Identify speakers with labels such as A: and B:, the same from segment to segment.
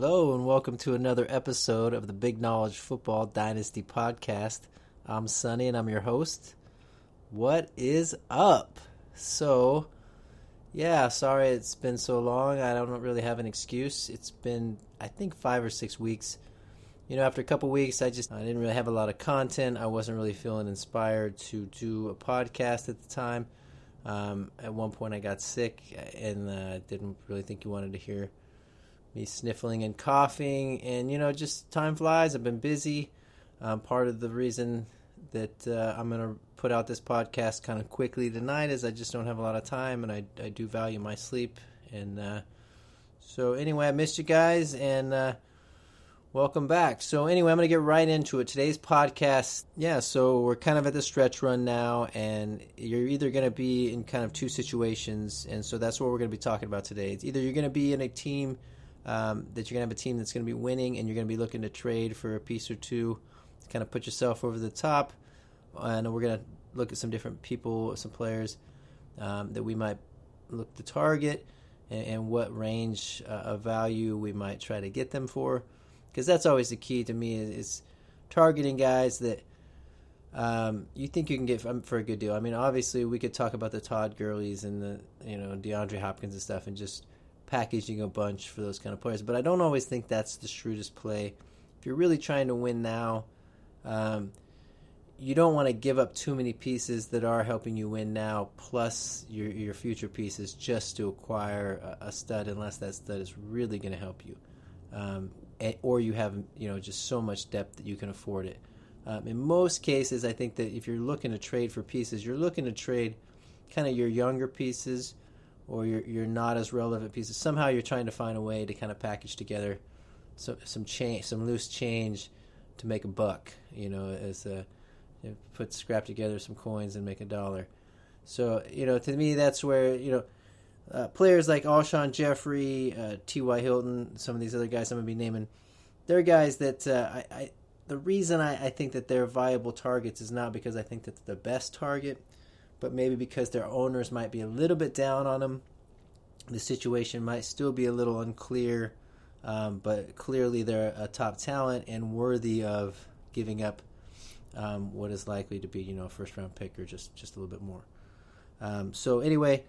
A: Hello, and welcome to another episode of the Big Knowledge Football Dynasty podcast. I'm Sonny, and I'm your host. What is up? So, yeah, sorry it's been so long. I don't really have an excuse. It's been, I think, five or six weeks. You know, after a couple weeks, I just I didn't really have a lot of content. I wasn't really feeling inspired to do a podcast at the time. Um, at one point, I got sick and uh, didn't really think you wanted to hear me sniffling and coughing, and you know, just time flies. I've been busy. Um, part of the reason that uh, I'm going to put out this podcast kind of quickly tonight is I just don't have a lot of time, and I, I do value my sleep. And uh, so, anyway, I missed you guys, and uh, welcome back. So, anyway, I'm going to get right into it. Today's podcast, yeah, so we're kind of at the stretch run now, and you're either going to be in kind of two situations, and so that's what we're going to be talking about today. It's either you're going to be in a team um, that you're going to have a team that's going to be winning and you're going to be looking to trade for a piece or two to kind of put yourself over the top. And we're going to look at some different people, some players um, that we might look to target and, and what range uh, of value we might try to get them for. Because that's always the key to me is, is targeting guys that um, you think you can get for a good deal. I mean, obviously, we could talk about the Todd Gurley's and the you know DeAndre Hopkins and stuff, and just packaging a bunch for those kind of players. But I don't always think that's the shrewdest play. If you're really trying to win now, um, you don't want to give up too many pieces that are helping you win now, plus your your future pieces, just to acquire a, a stud, unless that stud is really going to help you, um, and, or you have you know just so much depth that you can afford it. Um, in most cases, I think that if you're looking to trade for pieces, you're looking to trade kind of your younger pieces or you're, you're not as relevant pieces. Somehow you're trying to find a way to kind of package together some some change, some loose change to make a buck. You know, as a you know, put scrap together some coins and make a dollar. So you know, to me, that's where you know. Uh, players like Alshon Jeffery, uh, T.Y. Hilton, some of these other guys I'm going to be naming, they're guys that uh, I, I, the reason I, I, think that they're viable targets is not because I think that they're the best target but maybe because their owners might be a little bit down on them, the situation might still be a little unclear. Um, but clearly, they're a top talent and worthy of giving up um, what is likely to be, you know, a first round pick or just just a little bit more. Um, so anyway,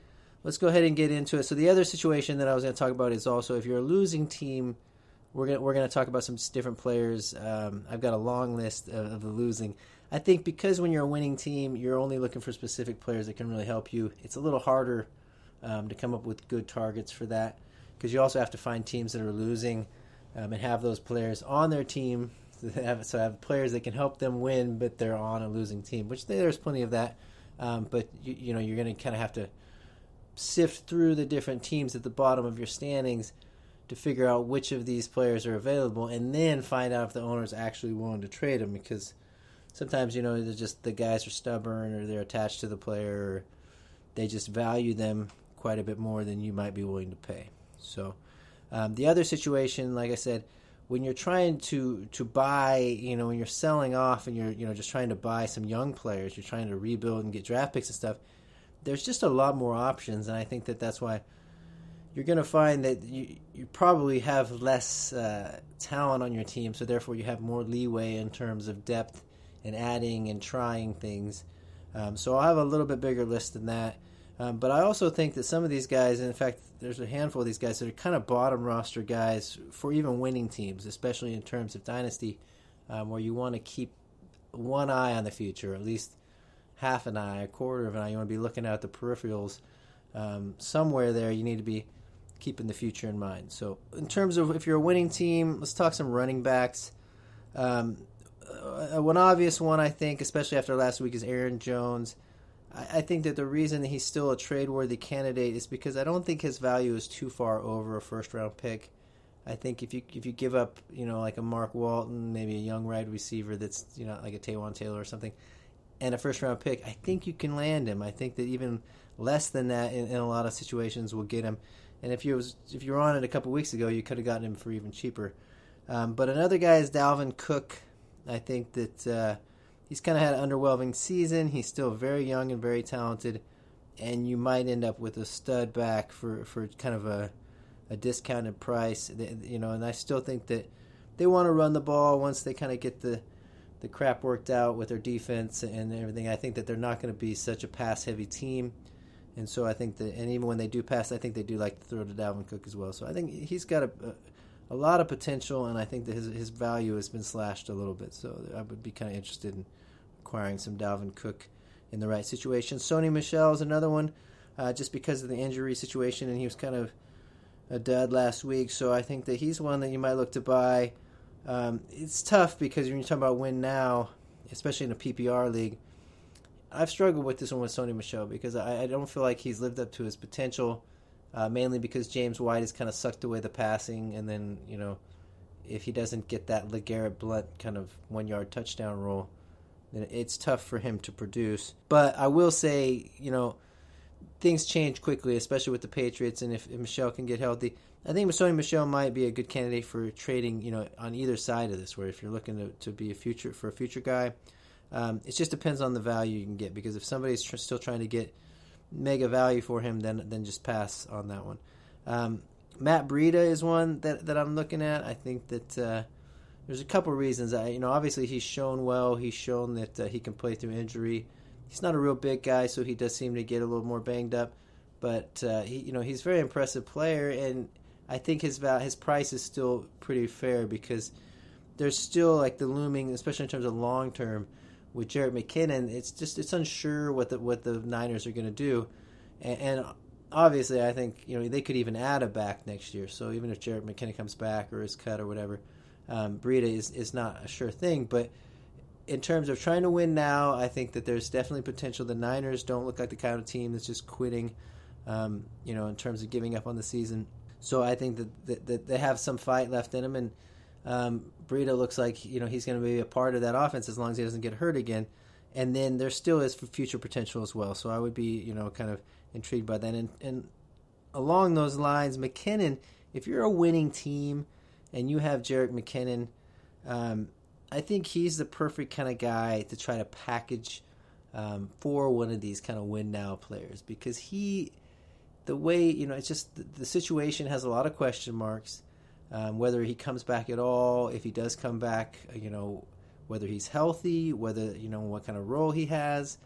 A: let's go ahead and get into it. So the other situation that I was going to talk about is also if you're a losing team, we're gonna we're gonna talk about some different players. Um, I've got a long list of, of the losing. I think because when you're a winning team, you're only looking for specific players that can really help you. It's a little harder um, to come up with good targets for that because you also have to find teams that are losing um, and have those players on their team. So have, have players that can help them win, but they're on a losing team, which there's plenty of that. Um, but you, you know you're going to kind of have to sift through the different teams at the bottom of your standings to figure out which of these players are available, and then find out if the owner is actually willing to trade them because sometimes you know just the guys are stubborn or they're attached to the player they just value them quite a bit more than you might be willing to pay. So um, the other situation, like I said, when you're trying to to buy, you know, when you're selling off and you're you know just trying to buy some young players, you're trying to rebuild and get draft picks and stuff. There's just a lot more options, and I think that that's why you're going to find that you you probably have less uh, talent on your team, so therefore you have more leeway in terms of depth and adding and trying things. Um, so I'll have a little bit bigger list than that. Um, but I also think that some of these guys, in fact, there's a handful of these guys that are kind of bottom roster guys for even winning teams, especially in terms of dynasty, um, where you want to keep one eye on the future, at least half an eye, a quarter of an eye. You want to be looking at the peripherals. Um, somewhere there, you need to be keeping the future in mind. So, in terms of if you're a winning team, let's talk some running backs. Um, uh, one obvious one, I think, especially after last week, is Aaron Jones. I, I think that the reason that he's still a trade worthy candidate is because I don't think his value is too far over a first round pick. I think if you if you give up, you know, like a Mark Walton, maybe a young wide receiver that's you know like a Taywan Taylor or something, and a first round pick, I think you can land him. I think that even less than that in, in a lot of situations will get him. And if you was if you were on it a couple weeks ago, you could have gotten him for even cheaper. Um, but another guy is Dalvin Cook. I think that uh, he's kind of had an underwhelming season. He's still very young and very talented, and you might end up with a stud back for, for kind of a, a discounted price. You know, and I still think that they want to run the ball once they kind of get the the crap worked out with their defense and everything. I think that they're not going to be such a pass heavy team. And so I think that, and even when they do pass, I think they do like to throw to Dalvin Cook as well. So I think he's got a, a, lot of potential, and I think that his his value has been slashed a little bit. So I would be kind of interested in acquiring some Dalvin Cook in the right situation. Sony Michel is another one, uh, just because of the injury situation, and he was kind of a dud last week. So I think that he's one that you might look to buy. Um, it's tough because when you're talking about win now, especially in a PPR league, I've struggled with this one with Sony Michel because I, I don't feel like he's lived up to his potential. Uh, mainly because James White has kind of sucked away the passing, and then you know, if he doesn't get that LeGarrette Blunt kind of one yard touchdown role, then it's tough for him to produce. But I will say, you know, things change quickly, especially with the Patriots, and if, if Michel can get healthy, I think Sony Michel might be a good candidate for trading. You know, on either side of this, where if you're looking to, to be a future for a future guy, um, it just depends on the value you can get. Because if somebody's tr- still trying to get mega value for him, then then just pass on that one. Um, Matt Breida is one that, that I'm looking at. I think that uh, there's a couple reasons. I, you know, obviously he's shown well. He's shown that uh, he can play through injury. He's not a real big guy, so he does seem to get a little more banged up. But uh, he, you know, he's a very impressive player, and I think his val- his price is still pretty fair because there's still like the looming, especially in terms of long term, with Jerick McKinnon. It's just it's unsure what the what the Niners are going to do, and, and, obviously I think you know they could even add a back next year. So even if Jerick McKinnon comes back or is cut or whatever, um, Breida is is not a sure thing, but. In terms of trying to win now, I think that there's definitely potential. The Niners don't look like the kind of team that's just quitting, um, you know, in terms of giving up on the season. So I think that, that, that they have some fight left in them and um, Breida looks like you know he's going to be a part of that offense as long as he doesn't get hurt again. And then there still is future potential as well. So I would be you know kind of intrigued by that. And, and along those lines, McKinnon, if you're a winning team and you have Jerick McKinnon, um, I think he's the perfect kind of guy to try to package um, for one of these kind of win now players because he the way you know it's just the, the situation has a lot of question marks. Um, whether he comes back at all, if he does come back, uh, you know, whether he's healthy, whether you know what kind of role he has.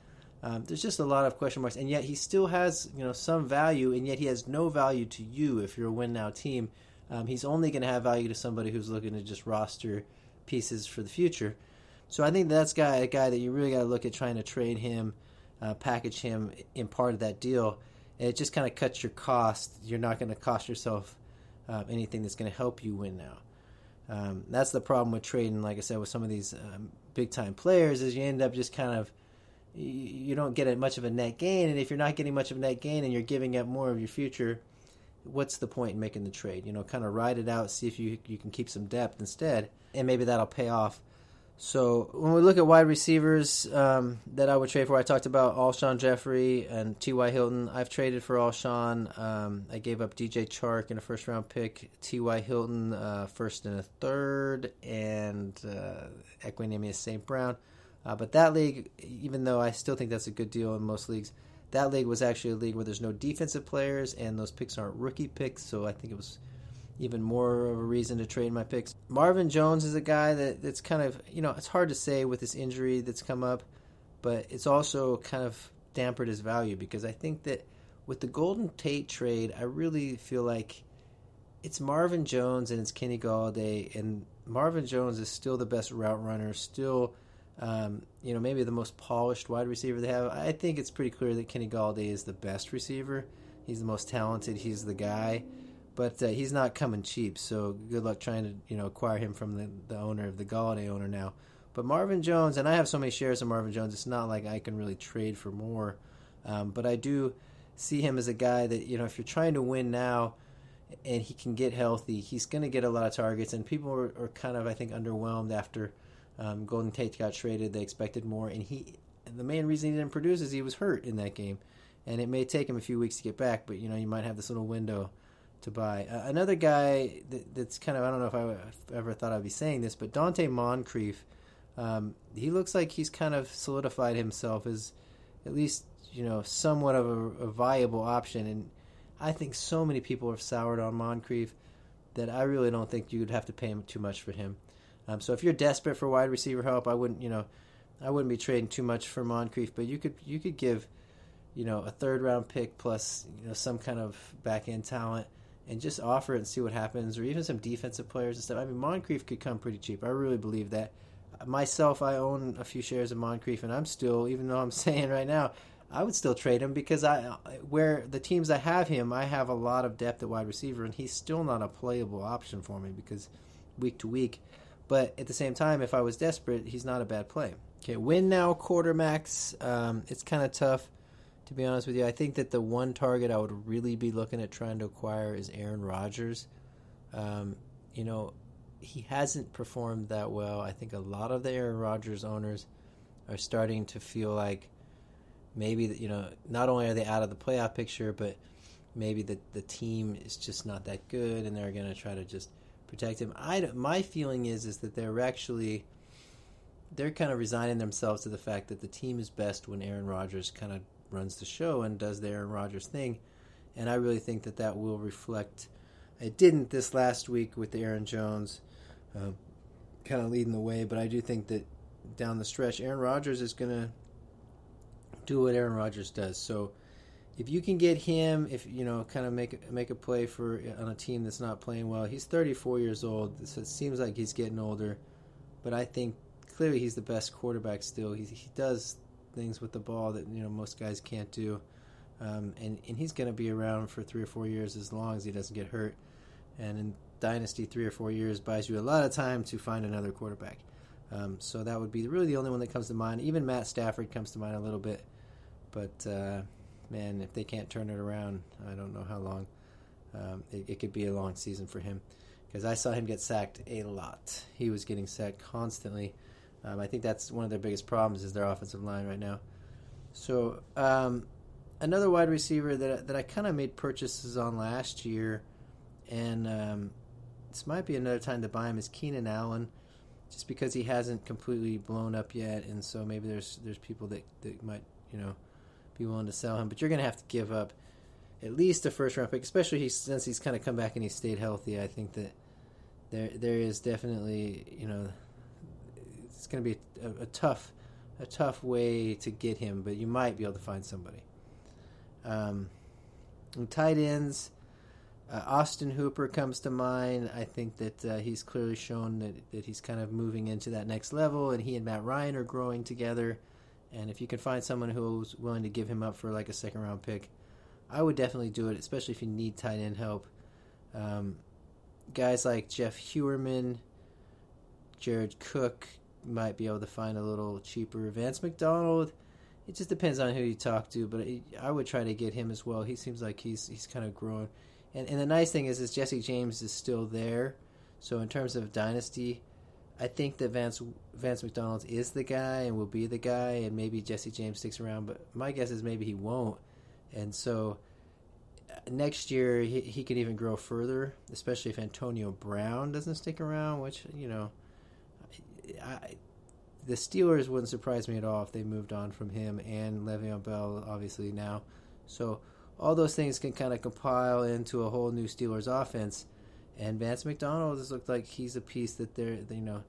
A: Um, there's just a lot of question marks, and yet he still has you know some value, and yet he has no value to you if you're a win now team. Um, he's only going to have value to somebody who's looking to just roster pieces for the future. So I think that's guy a guy that you really got to look at trying to trade him, uh, package him in part of that deal And it just kind of cuts your cost. You're not going to cost yourself um, anything that's going to help you win now. Um, that's the problem with trading. Like I said, with some of these um, big time players, is you end up just kind of you, you don't get much of a net gain, and if you're not getting much of a net gain and you're giving up more of your future, what's the point in making the trade? You know, kind of ride it out, see if you you can keep some depth instead, and maybe that'll pay off so when we look at wide receivers um, that I would trade for, I talked about Alshon Jeffery and T.Y. Hilton. I've traded for Alshon. Um, I gave up DJ Chark in a first round pick, T.Y. Hilton uh, first and a third, and uh, Equanimeous St. Brown. Uh, but that league, even though I still think that's a good deal in most leagues, that league was actually a league where there's no defensive players and those picks aren't rookie picks. So I think it was even more of a reason to trade my picks. Marvin Jones is a guy that, that's kind of, you know, it's hard to say with this injury that's come up, but it's also kind of dampened his value because I think that with the Golden Tate trade, I really feel like it's Marvin Jones and it's Kenny Golladay, and Marvin Jones is still the best route runner, still, um, you know, maybe the most polished wide receiver they have. I think it's pretty clear that Kenny Golladay is the best receiver. He's the most talented. He's the guy but uh, he's not coming cheap. So good luck trying to you know acquire him from the, the owner of the Golladay owner now. But Marvin Jones, and I have so many shares of Marvin Jones, it's not like I can really trade for more. Um, but I do see him as a guy that you know if you're trying to win now, and he can get healthy, he's going to get a lot of targets. And people are, are kind of I think underwhelmed after um, Golden Tate got traded. They expected more, and he the main reason he didn't produce is he was hurt in that game, and it may take him a few weeks to get back. But you know you might have this little window to buy. Uh, another guy that, that's kind of I don't know if I ever thought I'd be saying this, but Donte Moncrief, um, he looks like he's kind of solidified himself as at least you know somewhat of a, a viable option. And I think so many people have soured on Moncrief that I really don't think you'd have to pay him too much for him. Um, so if you're desperate for wide receiver help, I wouldn't, you know, I wouldn't be trading too much for Moncrief, but you could you could give, you know, a third round pick plus you know some kind of back end talent and just offer it and see what happens, or even some defensive players and stuff. I mean, Moncrief could come pretty cheap. I really believe that. Myself, I own a few shares of Moncrief, and I'm still, even though I'm saying right now, I would still trade him because I, where the teams I have him, I have a lot of depth at wide receiver, and he's still not a playable option for me because week to week. But at the same time, if I was desperate, he's not a bad play. Okay, win now quarterbacks. Um, it's kind of tough to be honest with you. I think that the one target I would really be looking at trying to acquire is Aaron Rodgers. Um, you know, he hasn't performed that well. I think a lot of the Aaron Rodgers owners are starting to feel like maybe you know not only are they out of the playoff picture, but maybe the the team is just not that good, and they're going to try to just protect him. I my feeling is is that they're actually they're kind of resigning themselves to the fact that the team is best when Aaron Rodgers kind of runs the show and does the Aaron Rodgers thing. And I really think that that will reflect. It didn't this last week with Aaron Jones uh, kind of leading the way, but I do think that down the stretch, Aaron Rodgers is going to do what Aaron Rodgers does. So if you can get him, if you know, kind of make make a play for on a team that's not playing well, he's 34 years old, so it seems like he's getting older. But I think clearly he's the best quarterback still. He he does things with the ball that you know most guys can't do. Um, and and he's going to be around for three or four years as long as he doesn't get hurt. And in dynasty, three or four years buys you a lot of time to find another quarterback. Um, so that would be really the only one that comes to mind. Even Matt Stafford comes to mind a little bit, but uh, man, if they can't turn it around, I don't know how long. Um, it, it could be a long season for him because I saw him get sacked a lot. He was getting sacked constantly um, I think that's one of their biggest problems is their offensive line right now. So um, another wide receiver that that I kind of made purchases on last year, and um, this might be another time to buy him is Keenan Allen, just because he hasn't completely blown up yet, and so maybe there's there's people that, that might you know be willing to sell him, but you're going to have to give up at least a first round pick, especially he, since he's kind of come back and he stayed healthy. I think that there there is definitely you know it's going to be a, a, tough a tough way to get him, but you might be able to find somebody. Um, tight ends, uh, Austin Hooper comes to mind. I think that uh, he's clearly shown that, that he's kind of moving into that next level, and he and Matt Ryan are growing together. And if you can find someone who's willing to give him up for like a second round pick, I would definitely do it, especially if you need tight end help. Um, guys like Jeff Heuerman, Jared Cook, might be able to find a little cheaper. Vance McDonald, it just depends on who you talk to, but I would try to get him as well. He seems like he's he's kind of growing, and and the nice thing is is Jesse James is still there, so in terms of dynasty, I think that Vance Vance McDonald is the guy and will be the guy, and maybe Jesse James sticks around, but my guess is maybe he won't, and so uh, next year he, he could even grow further, especially if Antonio Brown doesn't stick around, which you know I, the Steelers wouldn't surprise me at all if they moved on from him and Le'Veon Bell, obviously now. So all those things can kind of compile into a whole new Steelers offense. And Vance McDonald has looked like he's a piece that they're you know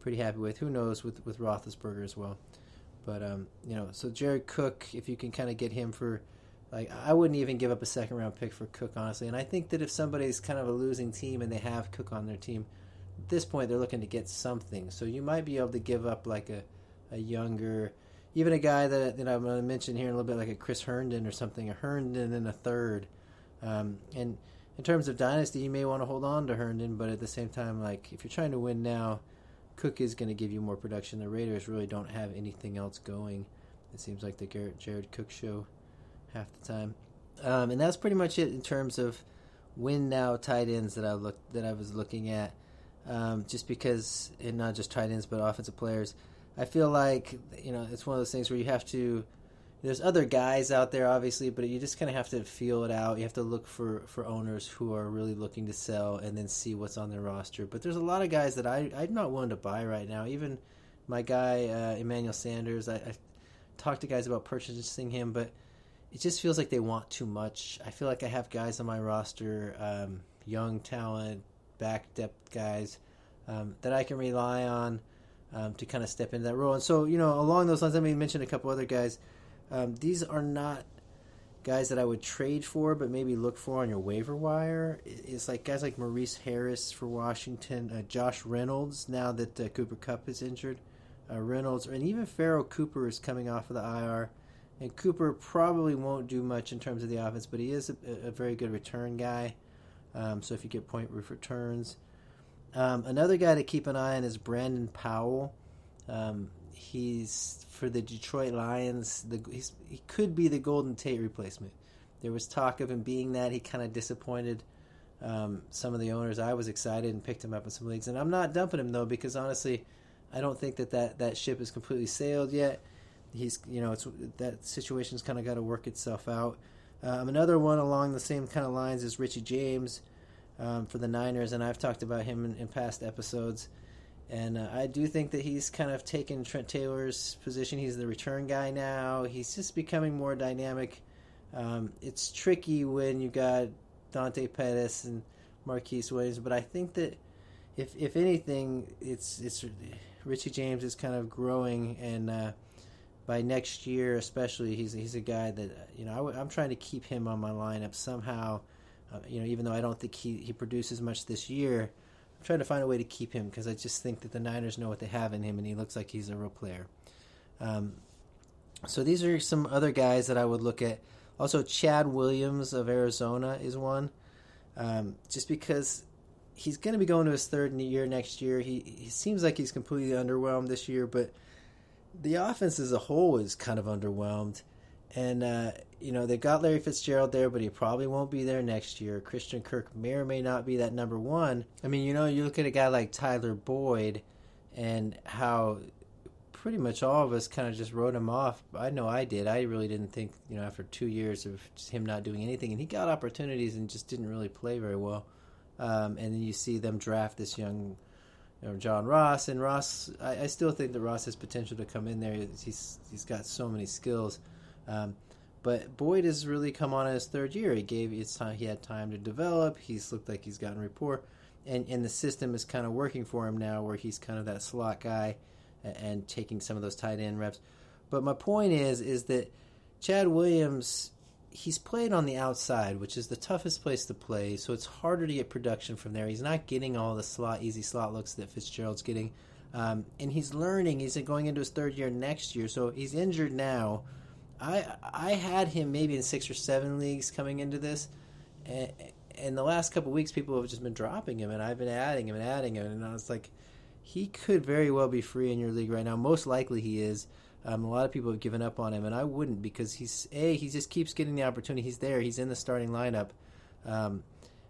A: pretty happy with. Who knows with with Roethlisberger as well. But um, you know, so Jared Cook, if you can kind of get him for like I wouldn't even give up a second round pick for Cook honestly. And I think that if somebody's kind of a losing team and they have Cook on their team, this point they're looking to get something. So you might be able to give up like a, a younger, even a guy that, that I'm going to mention here in a little bit, like a Chris Herndon or something, a Herndon and a third. Um, and in terms of dynasty, you may want to hold on to Herndon, but at the same time, like if you're trying to win now, Cook is going to give you more production. The Raiders really don't have anything else going. It seems like the Garrett Jared Cook show half the time. Um, and that's pretty much it in terms of win now tight ends that I looked that I was looking at um, just because, and not just tight ends, but offensive players. I feel like you know it's one of those things where you have to. There's other guys out there, obviously, but you just kind of have to feel it out. You have to look for, for owners who are really looking to sell, and then see what's on their roster. But there's a lot of guys that I I'm not willing to buy right now. Even my guy uh, Emmanuel Sanders, I, I talked to guys about purchasing him, but it just feels like they want too much. I feel like I have guys on my roster, um, young talent, back depth guys um, that I can rely on um, to kind of step into that role. And so, you know, along those lines, let me mention a couple other guys. Um, these are not guys that I would trade for, but maybe look for on your waiver wire. It's like guys like Maurice Harris for Washington, uh, Josh Reynolds now that uh, Cooper Kupp is injured, uh, Reynolds, and even Pharoh Cooper is coming off of the IR. And Cooper probably won't do much in terms of the offense, but he is a, a very good return guy. Um, so if you get point roof returns, um, another guy to keep an eye on is Brandon Powell. Um, he's for the Detroit Lions. The, he could be the Golden Tate replacement. There was talk of him being that. He kind of disappointed um, some of the owners. I was excited and picked him up in some leagues, and I'm not dumping him though because honestly, I don't think that that, that ship is completely sailed yet he's you know it's that situation's kind of got to work itself out. Um, another one along the same kind of lines is Richie James um, for the Niners, and I've talked about him in, in past episodes. And uh, I do think that he's kind of taken Trent Taylor's position. He's the return guy now. He's just becoming more dynamic. Um, it's tricky when you got Dante Pettis and Marquise Williams, but I think that if if anything, it's it's Richie James is kind of growing and. Uh, by next year, especially, he's he's a guy that you know i w- I'm trying to keep him on my lineup somehow. Uh, you know, even though I don't think he he produces much this year, I'm trying to find a way to keep him because I just think that the Niners know what they have in him, and he looks like he's a real player. Um, so these are some other guys that I would look at. Also, Chad Williams of Arizona is one, um, just because he's going to be going to his third year next year. He he seems like he's completely underwhelmed this year, but the offense as a whole is kind of underwhelmed. And, uh, you know, they got Larry Fitzgerald there, but he probably won't be there next year. Christian Kirk may or may not be that number one. I mean, you know, you look at a guy like Tyler Boyd and how pretty much all of us kind of just wrote him off. I know I did. I really didn't think, you know, after two years of him not doing anything, and he got opportunities and just didn't really play very well. Um, and then you see them draft this young you know, John Ross and Ross. I, I, still think that Ross has potential to come in there. He's he's got so many skills, um, but Boyd has really come on in his third year. He gave it's time. He had time to develop. He's looked like he's gotten rapport, and and the system is kind of working for him now, where he's kind of that slot guy, and, and taking some of those tight end reps. But my point is is that Chad Williams he's played on the outside, which is the toughest place to play. So it's harder to get production from there. He's not getting all the slot, easy slot looks that Fitzgerald's getting, um, and he's learning. He's going into his third year next year, so he's injured now. I I had him maybe in six or seven leagues coming into this, and, and the last couple weeks people have just been dropping him, and I've been adding him and adding him, and I was like, he could very well be free in your league right now. Most likely he is. Um, a lot of people have given up on him, and I wouldn't because he's a he just keeps getting the opportunity. He's there. He's in the starting lineup, um,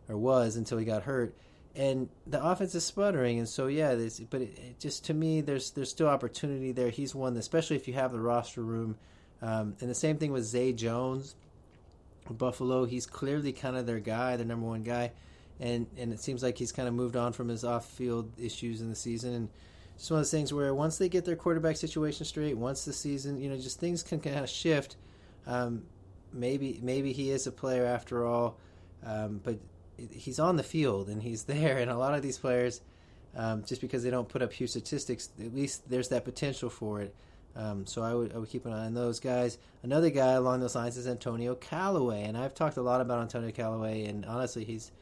A: or was until he got hurt, and the offense is sputtering. And so yeah, but it, it just to me, there's there's still opportunity there. He's one, especially if you have the roster room. Um, and the same thing with Zay Jones, Buffalo. He's clearly kind of their guy, their number one guy, and and it seems like he's kind of moved on from his off field issues in the season and just one of those things where once they get their quarterback situation straight, once the season, you know, just things can kind of shift. Um, maybe maybe he is a player after all, um, but he's on the field and he's there. And a lot of these players, um, just because they don't put up huge statistics, at least there's that potential for it. Um, so I would, I would keep an eye on those guys. Another guy along those lines is Antonio Callaway, and I've talked a lot about Antonio Callaway, and honestly, he's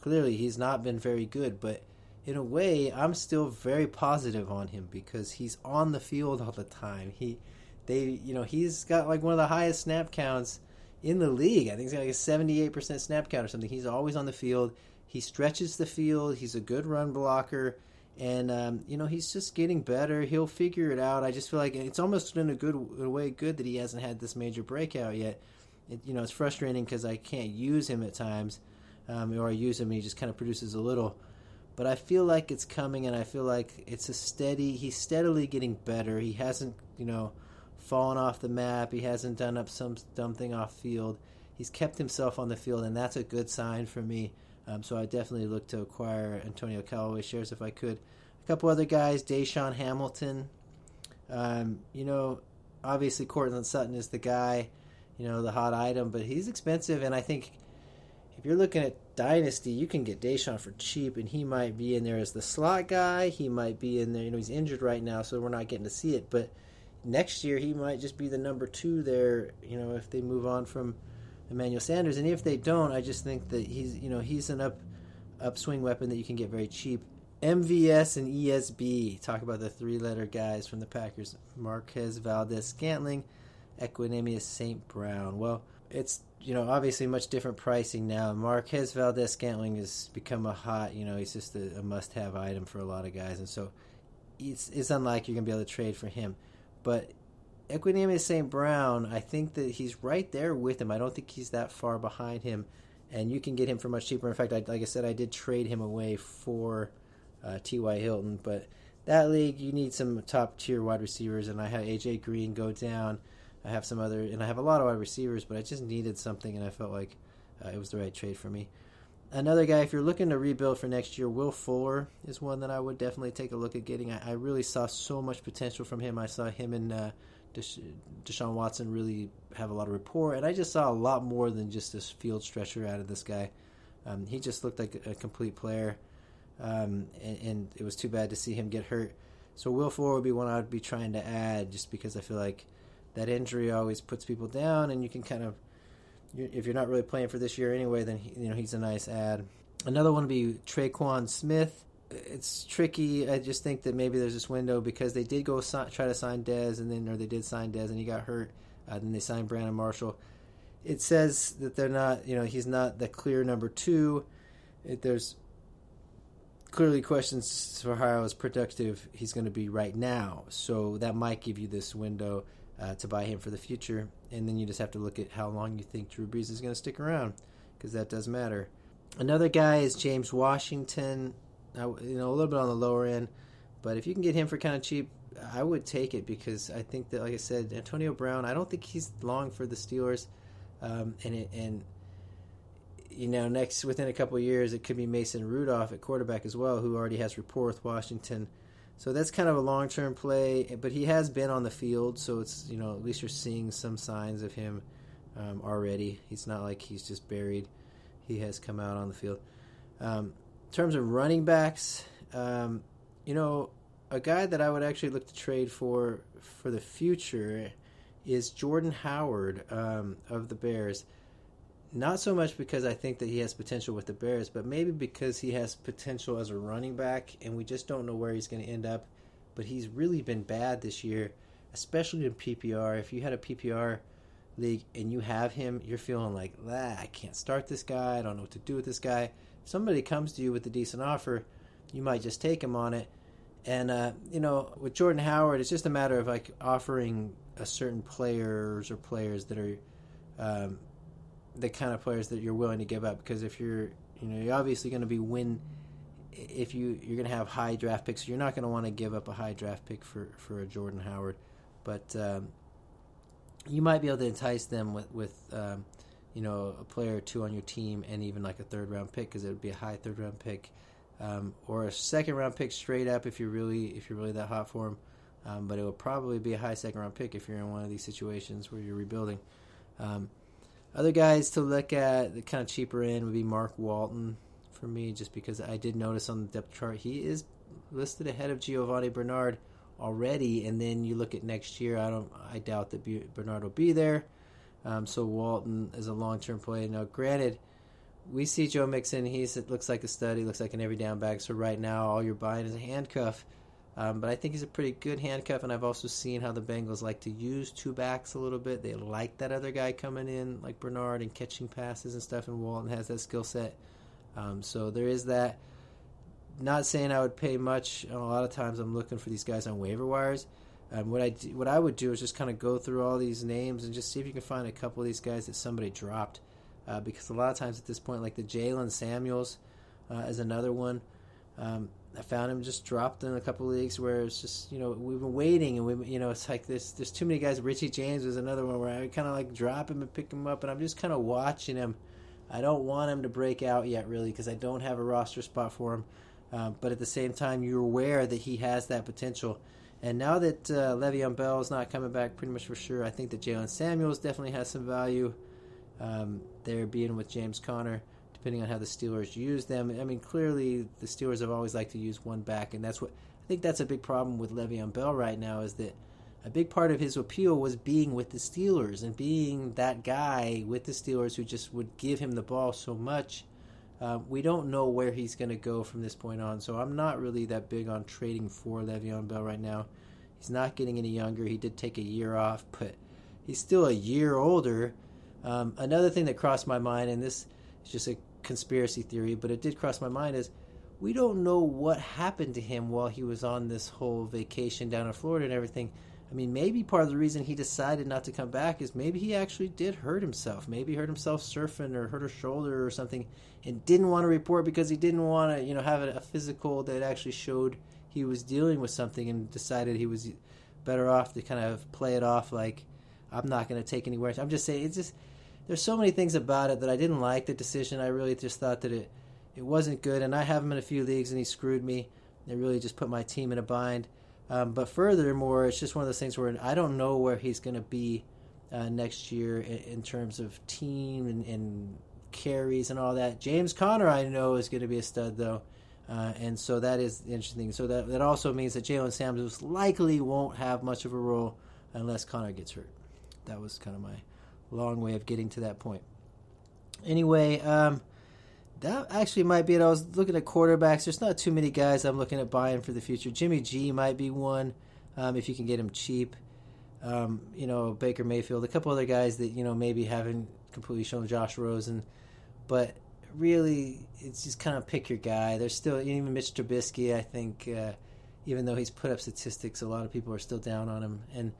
A: clearly he's not been very good, but in a way, I'm still very positive on him because he's on the field all the time. He, they, you know, he's got like one of the highest snap counts in the league. I think he's got like a 78% snap count or something. He's always on the field. He stretches the field. He's a good run blocker. And, um, you know, he's just getting better. He'll figure it out. I just feel like it's almost in a good a way good that he hasn't had this major breakout yet. It, you know, it's frustrating because I can't use him at times, um, or I use him and he just kind of produces a little but I feel like it's coming, and I feel like it's a steady. He's steadily getting better. He hasn't, you know, fallen off the map. He hasn't done up some dumb thing off field. He's kept himself on the field, and that's a good sign for me. Um, so I definitely look to acquire Antonio Callaway shares if I could. A couple other guys, DaeSean Hamilton. Um, you know, obviously Courtland Sutton is the guy. you know, the hot item, but he's expensive, and I think if you're looking at Dynasty, you can get DaeSean for cheap, and he might be in there as the slot guy. He might be in there. You know, he's injured right now, so we're not getting to see it. But next year, he might just be the number two there. You know, if they move on from Emmanuel Sanders, and if they don't, I just think that he's you know he's an up upswing weapon that you can get very cheap. MVS and ESB talk about the three letter guys from the Packers: Marquez Valdes-Scantling, Equanimeous St. Brown. Well, it's you know obviously much different pricing now. Marquez Valdes-Scantling has become a hot you know he's just a, a must have item for a lot of guys, and so it's it's unlikely you're gonna be able to trade for him. But Equanimeous St. Brown, I think that he's right there with him. I don't think he's that far behind him, and you can get him for much cheaper. In fact, I, like I said, I did trade him away for uh, T.Y. Hilton, but that league you need some top tier wide receivers, and I had AJ Green go down. I have some other, and I have a lot of wide receivers, but I just needed something, and I felt like uh, it was the right trade for me. Another guy, if you're looking to rebuild for next year, Will Fuller is one that I would definitely take a look at getting. I, I really saw so much potential from him. I saw him and uh, Desha- Deshaun Watson really have a lot of rapport, and I just saw a lot more than just this field stretcher out of this guy. Um, he just looked like a, complete player, um, and, and, it was too bad to see him get hurt. So Will Fuller would be one I would be trying to add, just because I feel like that injury always puts people down, and you can kind of, if you're not really playing for this year anyway, then he, you know he's a nice add. Another one would be Tre'Quan Smith it's tricky. I just think that maybe there's this window because they did go si- try to sign Dez, and then or they did sign Dez, and he got hurt. Uh, then they signed Brandon Marshall. It says that they're not, you know, he's not the clear number two. It, there's clearly questions for how productive he's going to be right now. So that might give you this window uh, to buy him for the future, and then you just have to look at how long you think Drew Brees is going to stick around because that does matter. Another guy is James Washington you know, a little bit on the lower end. But if you can get him for kind of cheap, I would take it because I think that, like I said, Antonio Brown. I don't think he's long for the Steelers, um, and it, and you know, next within a couple years, it could be Mason Rudolph at quarterback as well, who already has rapport with Washington. So that's kind of a long term play, but he has been on the field, so it's you know at least you're seeing some signs of him um, already. He's not like he's just buried; he has come out on the field. Um, in terms of running backs, um, you know, a guy that I would actually look to trade for for the future is Jordan Howard um, of the Bears. Not so much because I think that he has potential with the Bears, but maybe because he has potential as a running back, and we just don't know where he's going to end up. But he's really been bad this year, especially in PPR. If you had a PPR league and you have him, you're feeling like, ah, I can't start this guy. I don't know what to do with this guy If somebody comes to you with a decent offer, you might just take him on it. And uh, you know, with Jordan Howard, it's just a matter of like offering a certain players or players that are um, the kind of players that you're willing to give up. Because if you're, you know, you're obviously going to be win. If you you're going to have high draft picks, you're not going to want to give up a high draft pick for for a Jordan Howard, but um, you might be able to entice them with with um, you know, a player or two on your team and even like a third round pick because it would be a high third round pick, um, or a second round pick straight up if you're really if you're really that hot for him. Um, but it would probably be a high second round pick if you're in one of these situations where you're rebuilding. Um, other guys to look at the kind of cheaper end would be Mark Walton for me, just because I did notice on the depth chart he is listed ahead of Giovani Bernard already. And then you look at next year, I don't, I doubt that Bernard will be there. Um, so Walton is a long term play. Now, granted, we see Joe Mixon. He's it looks like a stud. He looks like an every down back. So right now, all you're buying is a handcuff. Um, but I think he's a pretty good handcuff, and I've also seen how the Bengals like to use two backs a little bit. They like that other guy coming in, like Bernard, and catching passes and stuff. And Walton has that skill set. Um, so there is that. Not saying I would pay much. A lot of times, I'm looking for these guys on waiver wires. Um, what I what I would do is just kind of go through all these names and just see if you can find a couple of these guys that somebody dropped, uh, because a lot of times at this point, like the Jaylen Samuels uh, is another one. Um, I found him just dropped in a couple leagues where it's just you know we've been waiting and we you know it's like this there's too many guys. Richie James was another one where I kind of like drop him and pick him up, and I'm just kind of watching him. I don't want him to break out yet, really, because I don't have a roster spot for him. Um, but at the same time, you're aware that he has that potential And now that uh, Le'Veon Bell is not coming back, pretty much for sure, I think that Jaylen Samuels definitely has some value. Um, there being with James Conner, depending on how the Steelers use them. I mean, clearly the Steelers have always liked to use one back, and that's what I think that's a big problem with Le'Veon Bell right now is that a big part of his appeal was being with the Steelers and being that guy with the Steelers who just would give him the ball so much. Uh, we don't know where he's going to go from this point on, so I'm not really that big on trading for Le'Veon Bell right now. He's not getting any younger. He did take a year off, but he's still a year older. Um, another thing that crossed my mind, and this is just a conspiracy theory, but it did cross my mind is we don't know what happened to him while he was on this whole vacation down in Florida and everything. I mean, maybe part of the reason he decided not to come back is maybe he actually did hurt himself. Maybe hurt himself surfing or hurt a shoulder or something and didn't want to report because he didn't want to, you know, have a, physical that actually showed he was dealing with something and decided he was better off to kind of play it off like I'm not going to take any anywhere. I'm just saying it's just there's so many things about it that I didn't like the decision. I really just thought that it it wasn't good, and I have him in a few leagues, and he screwed me. It really just put my team in a bind. Um, but furthermore, it's just one of those things where I don't know where he's going to be uh, next year in, in, terms of team and, and, carries and all that. James Conner, I know, is going to be a stud though, uh, and so that is interesting. So that that also means that Jaylen Samuels likely won't have much of a role unless Conner gets hurt. That was kind of my long way of getting to that point. Anyway, um, that actually might be it. I was looking at quarterbacks. There's not too many guys I'm looking at buying for the future. Jimmy G might be one um, if you can get him cheap. Um, you know, Baker Mayfield, a couple other guys that you know maybe haven't completely shown Josh Rosen, but really it's just kind of pick your guy. There's still even Mitch Trubisky. I think uh, even though he's put up statistics, a lot of people are still down on him and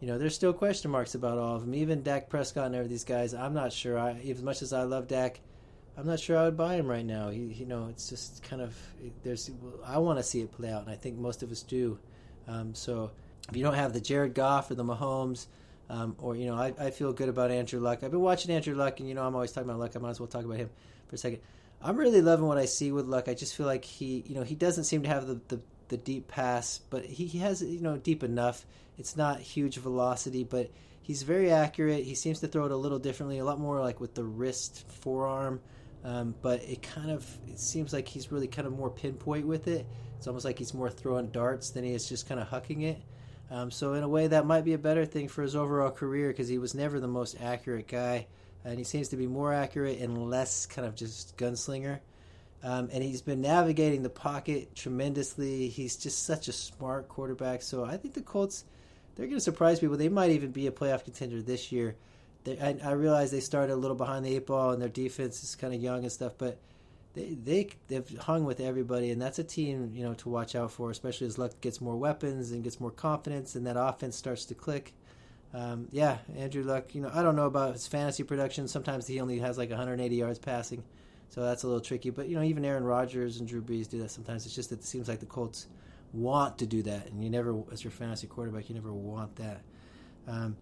A: you know, there's still question marks about all of them. Even Dak Prescott and every these guys, I'm not sure. I, as much as I love Dak, I'm not sure I would buy him right now. He, you know, it's just kind of there's. I want to see it play out, and I think most of us do. Um, so if you don't have the Jared Goff or the Mahomes, um, or you know, I, I feel good about Andrew Luck. I've been watching Andrew Luck, and you know, I'm always talking about Luck. I might as well talk about him for a second. I'm really loving what I see with Luck. I just feel like he, you know, he doesn't seem to have the, the, the deep pass, but he, he has, you know, deep enough. It's not huge velocity, but he's very accurate. He seems to throw it a little differently, a lot more like with the wrist, forearm. Um, but it kind of it seems like he's really kind of more pinpoint with it. It's almost like he's more throwing darts than he is just kind of hucking it. Um, so in a way, that might be a better thing for his overall career because he was never the most accurate guy, and he seems to be more accurate and less kind of just gunslinger. Um, and he's been navigating the pocket tremendously. He's just such a smart quarterback. So I think the Colts they're going to surprise people. They might even be a playoff contender this year. They, I, I, realize they started a little behind the eight ball, and their defense is kind of young and stuff, but they they they've hung with everybody, and that's a team you know to watch out for, especially as Luck gets more weapons and gets more confidence, and that offense starts to click. Um, yeah, Andrew Luck. You know, I don't know about his fantasy production. Sometimes he only has like 180 yards passing, so that's a little tricky. But you know, even Aaron Rodgers and Drew Brees do that sometimes. It's just that it seems like the Colts want to do that, and you never, as your fantasy quarterback, you never want that. Um,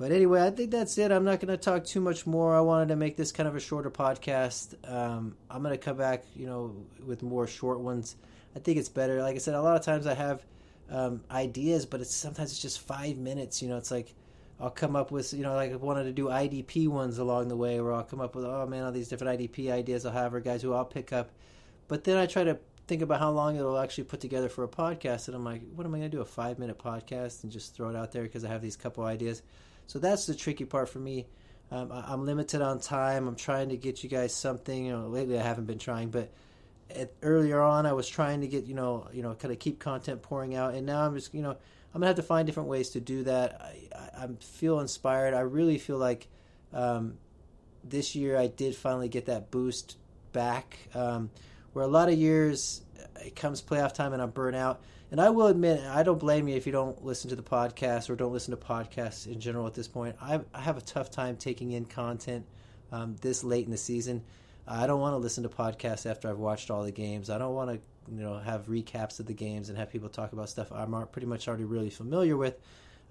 A: but anyway, I think that's it. I'm not going to talk too much more. I wanted to make this kind of a shorter podcast. Um, I'm going to come back, you know, with more short ones. I think it's better. Like I said, a lot of times I have um, ideas, but it's sometimes it's just five minutes. You know, it's like I'll come up with, you know, like I wanted to do IDP ones along the way, where I'll come up with, oh man, all these different IDP ideas I'll have, or guys who I'll pick up. But then I try to think about how long it'll actually put together for a podcast, and I'm like, what am I going to do? A five minute podcast and just throw it out there because I have these couple ideas. So that's the tricky part for me. Um, I, am limited on time. I'm trying to get you guys something. You know, lately I haven't been trying, but at, earlier on I was trying to get you know you know kind of keep content pouring out, and now I'm just you know I'm gonna have to find different ways to do that. I, I, I feel inspired. I really feel like um, this year I did finally get that boost back. Um, where a lot of years it comes playoff time and I'm burnt out. And I will admit, I don't blame you if you don't listen to the podcast or don't listen to podcasts in general at this point. I, I have a tough time taking in content um, this late in the season. I don't want to listen to podcasts after I've watched all the games. I don't want to, you know, have recaps of the games and have people talk about stuff I'm pretty much already really familiar with.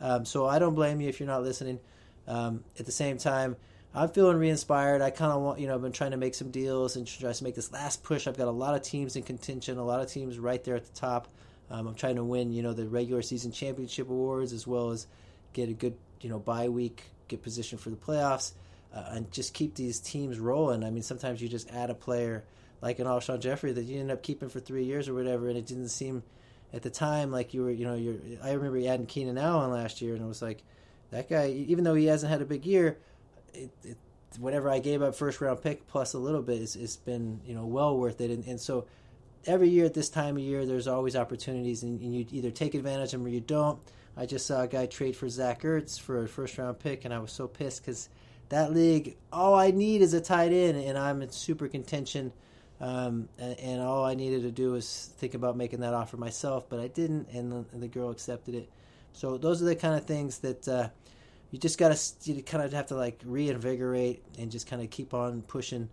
A: Um, so I don't blame you if you're not listening. Um, at the same time, I'm feeling re-inspired. I kind of want, you know, I've been trying to make some deals and try to make this last push. I've got a lot of teams in contention, a lot of teams right there at the top. Um, I'm trying to win, you know, the regular season championship awards as well as get a good, you know, bye week, get positioned for the playoffs, uh, and just keep these teams rolling. I mean, sometimes you just add a player like an Alshon Jeffery that you end up keeping for three years or whatever, and it didn't seem at the time like you were, you know, you're. I remember adding Keenan Allen last year, and it was like that guy, even though he hasn't had a big year, it, it, whatever I gave up first round pick plus a little bit, it's, it's been you know well worth it, and, and so every year at this time of year, there's always opportunities, and, and, you either take advantage of them or you don't. I just saw a guy trade for Zach Ertz for a first round pick, and I was so pissed because that league, all I need is a tight end, and I'm in super contention. Um, and, and, all I needed to do was think about making that offer myself, but I didn't, and the, and the girl accepted it. So those are the kind of things that uh, you just gotta you kind of have to like reinvigorate and just kind of keep on pushing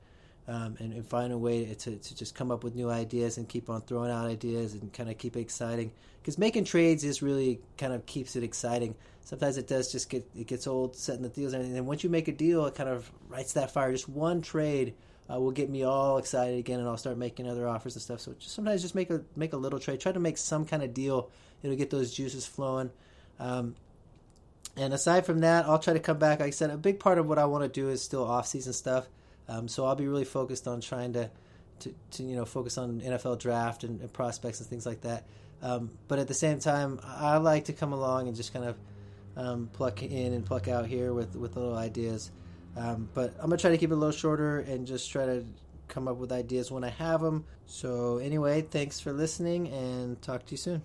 A: um, and, and, find a way to, to just come up with new ideas and keep on throwing out ideas and kind of keep it exciting. Because making trades is really kind of keeps it exciting. Sometimes it does just get it gets old setting the deals and. And once you make a deal, it kind of lights that fire. Just one trade uh, will get me all excited again, and I'll start making other offers and stuff. So just sometimes just make a make a little trade. Try to make some kind of deal. It'll get those juices flowing. Um, and aside from that, I'll try to come back. Like I said, a big part of what I want to do is still off season stuff. Um, so I'll be really focused on trying to, to, to you know, focus on NFL draft and, and prospects and things like that. Um, but at the same time, I like to come along and just kind of um, pluck in and pluck out here with with little ideas. Um, but I'm gonna try to keep it a little shorter and just try to come up with ideas when I have them. So anyway, thanks for listening and talk to you soon.